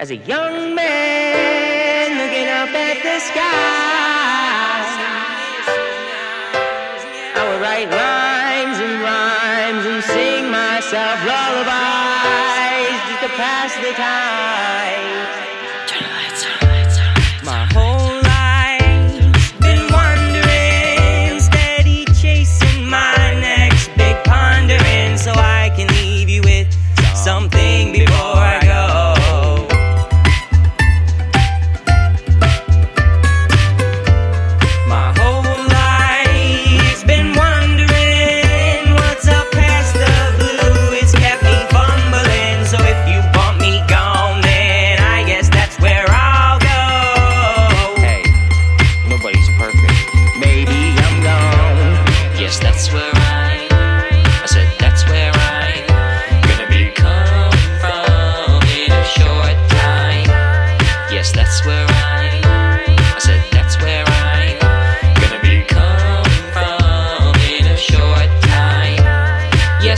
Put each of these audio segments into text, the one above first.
As a young man looking up at the sky, I would write rhymes and rhymes and sing myself lullabies just to pass the time.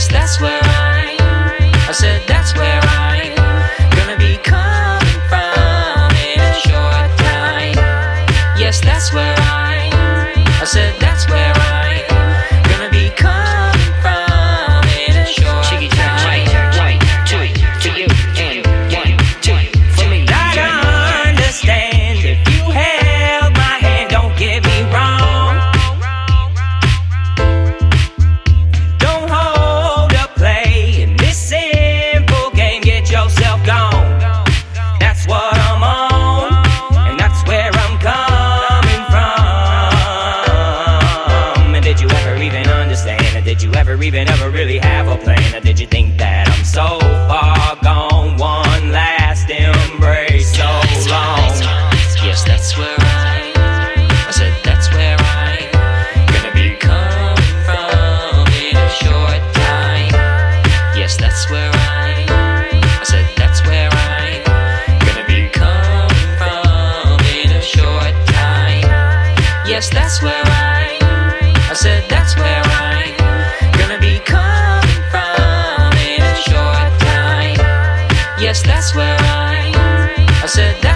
that's where never really have a plan. Did you think that I'm so far gone? One last embrace, so long. Yes, that's where I. I said that's where I. Gonna be from in a short time. Yes, that's where I. I said that's where I. Gonna be from in a short time. Yes, that's where I. I said that's where I. Yes, that's where I, I said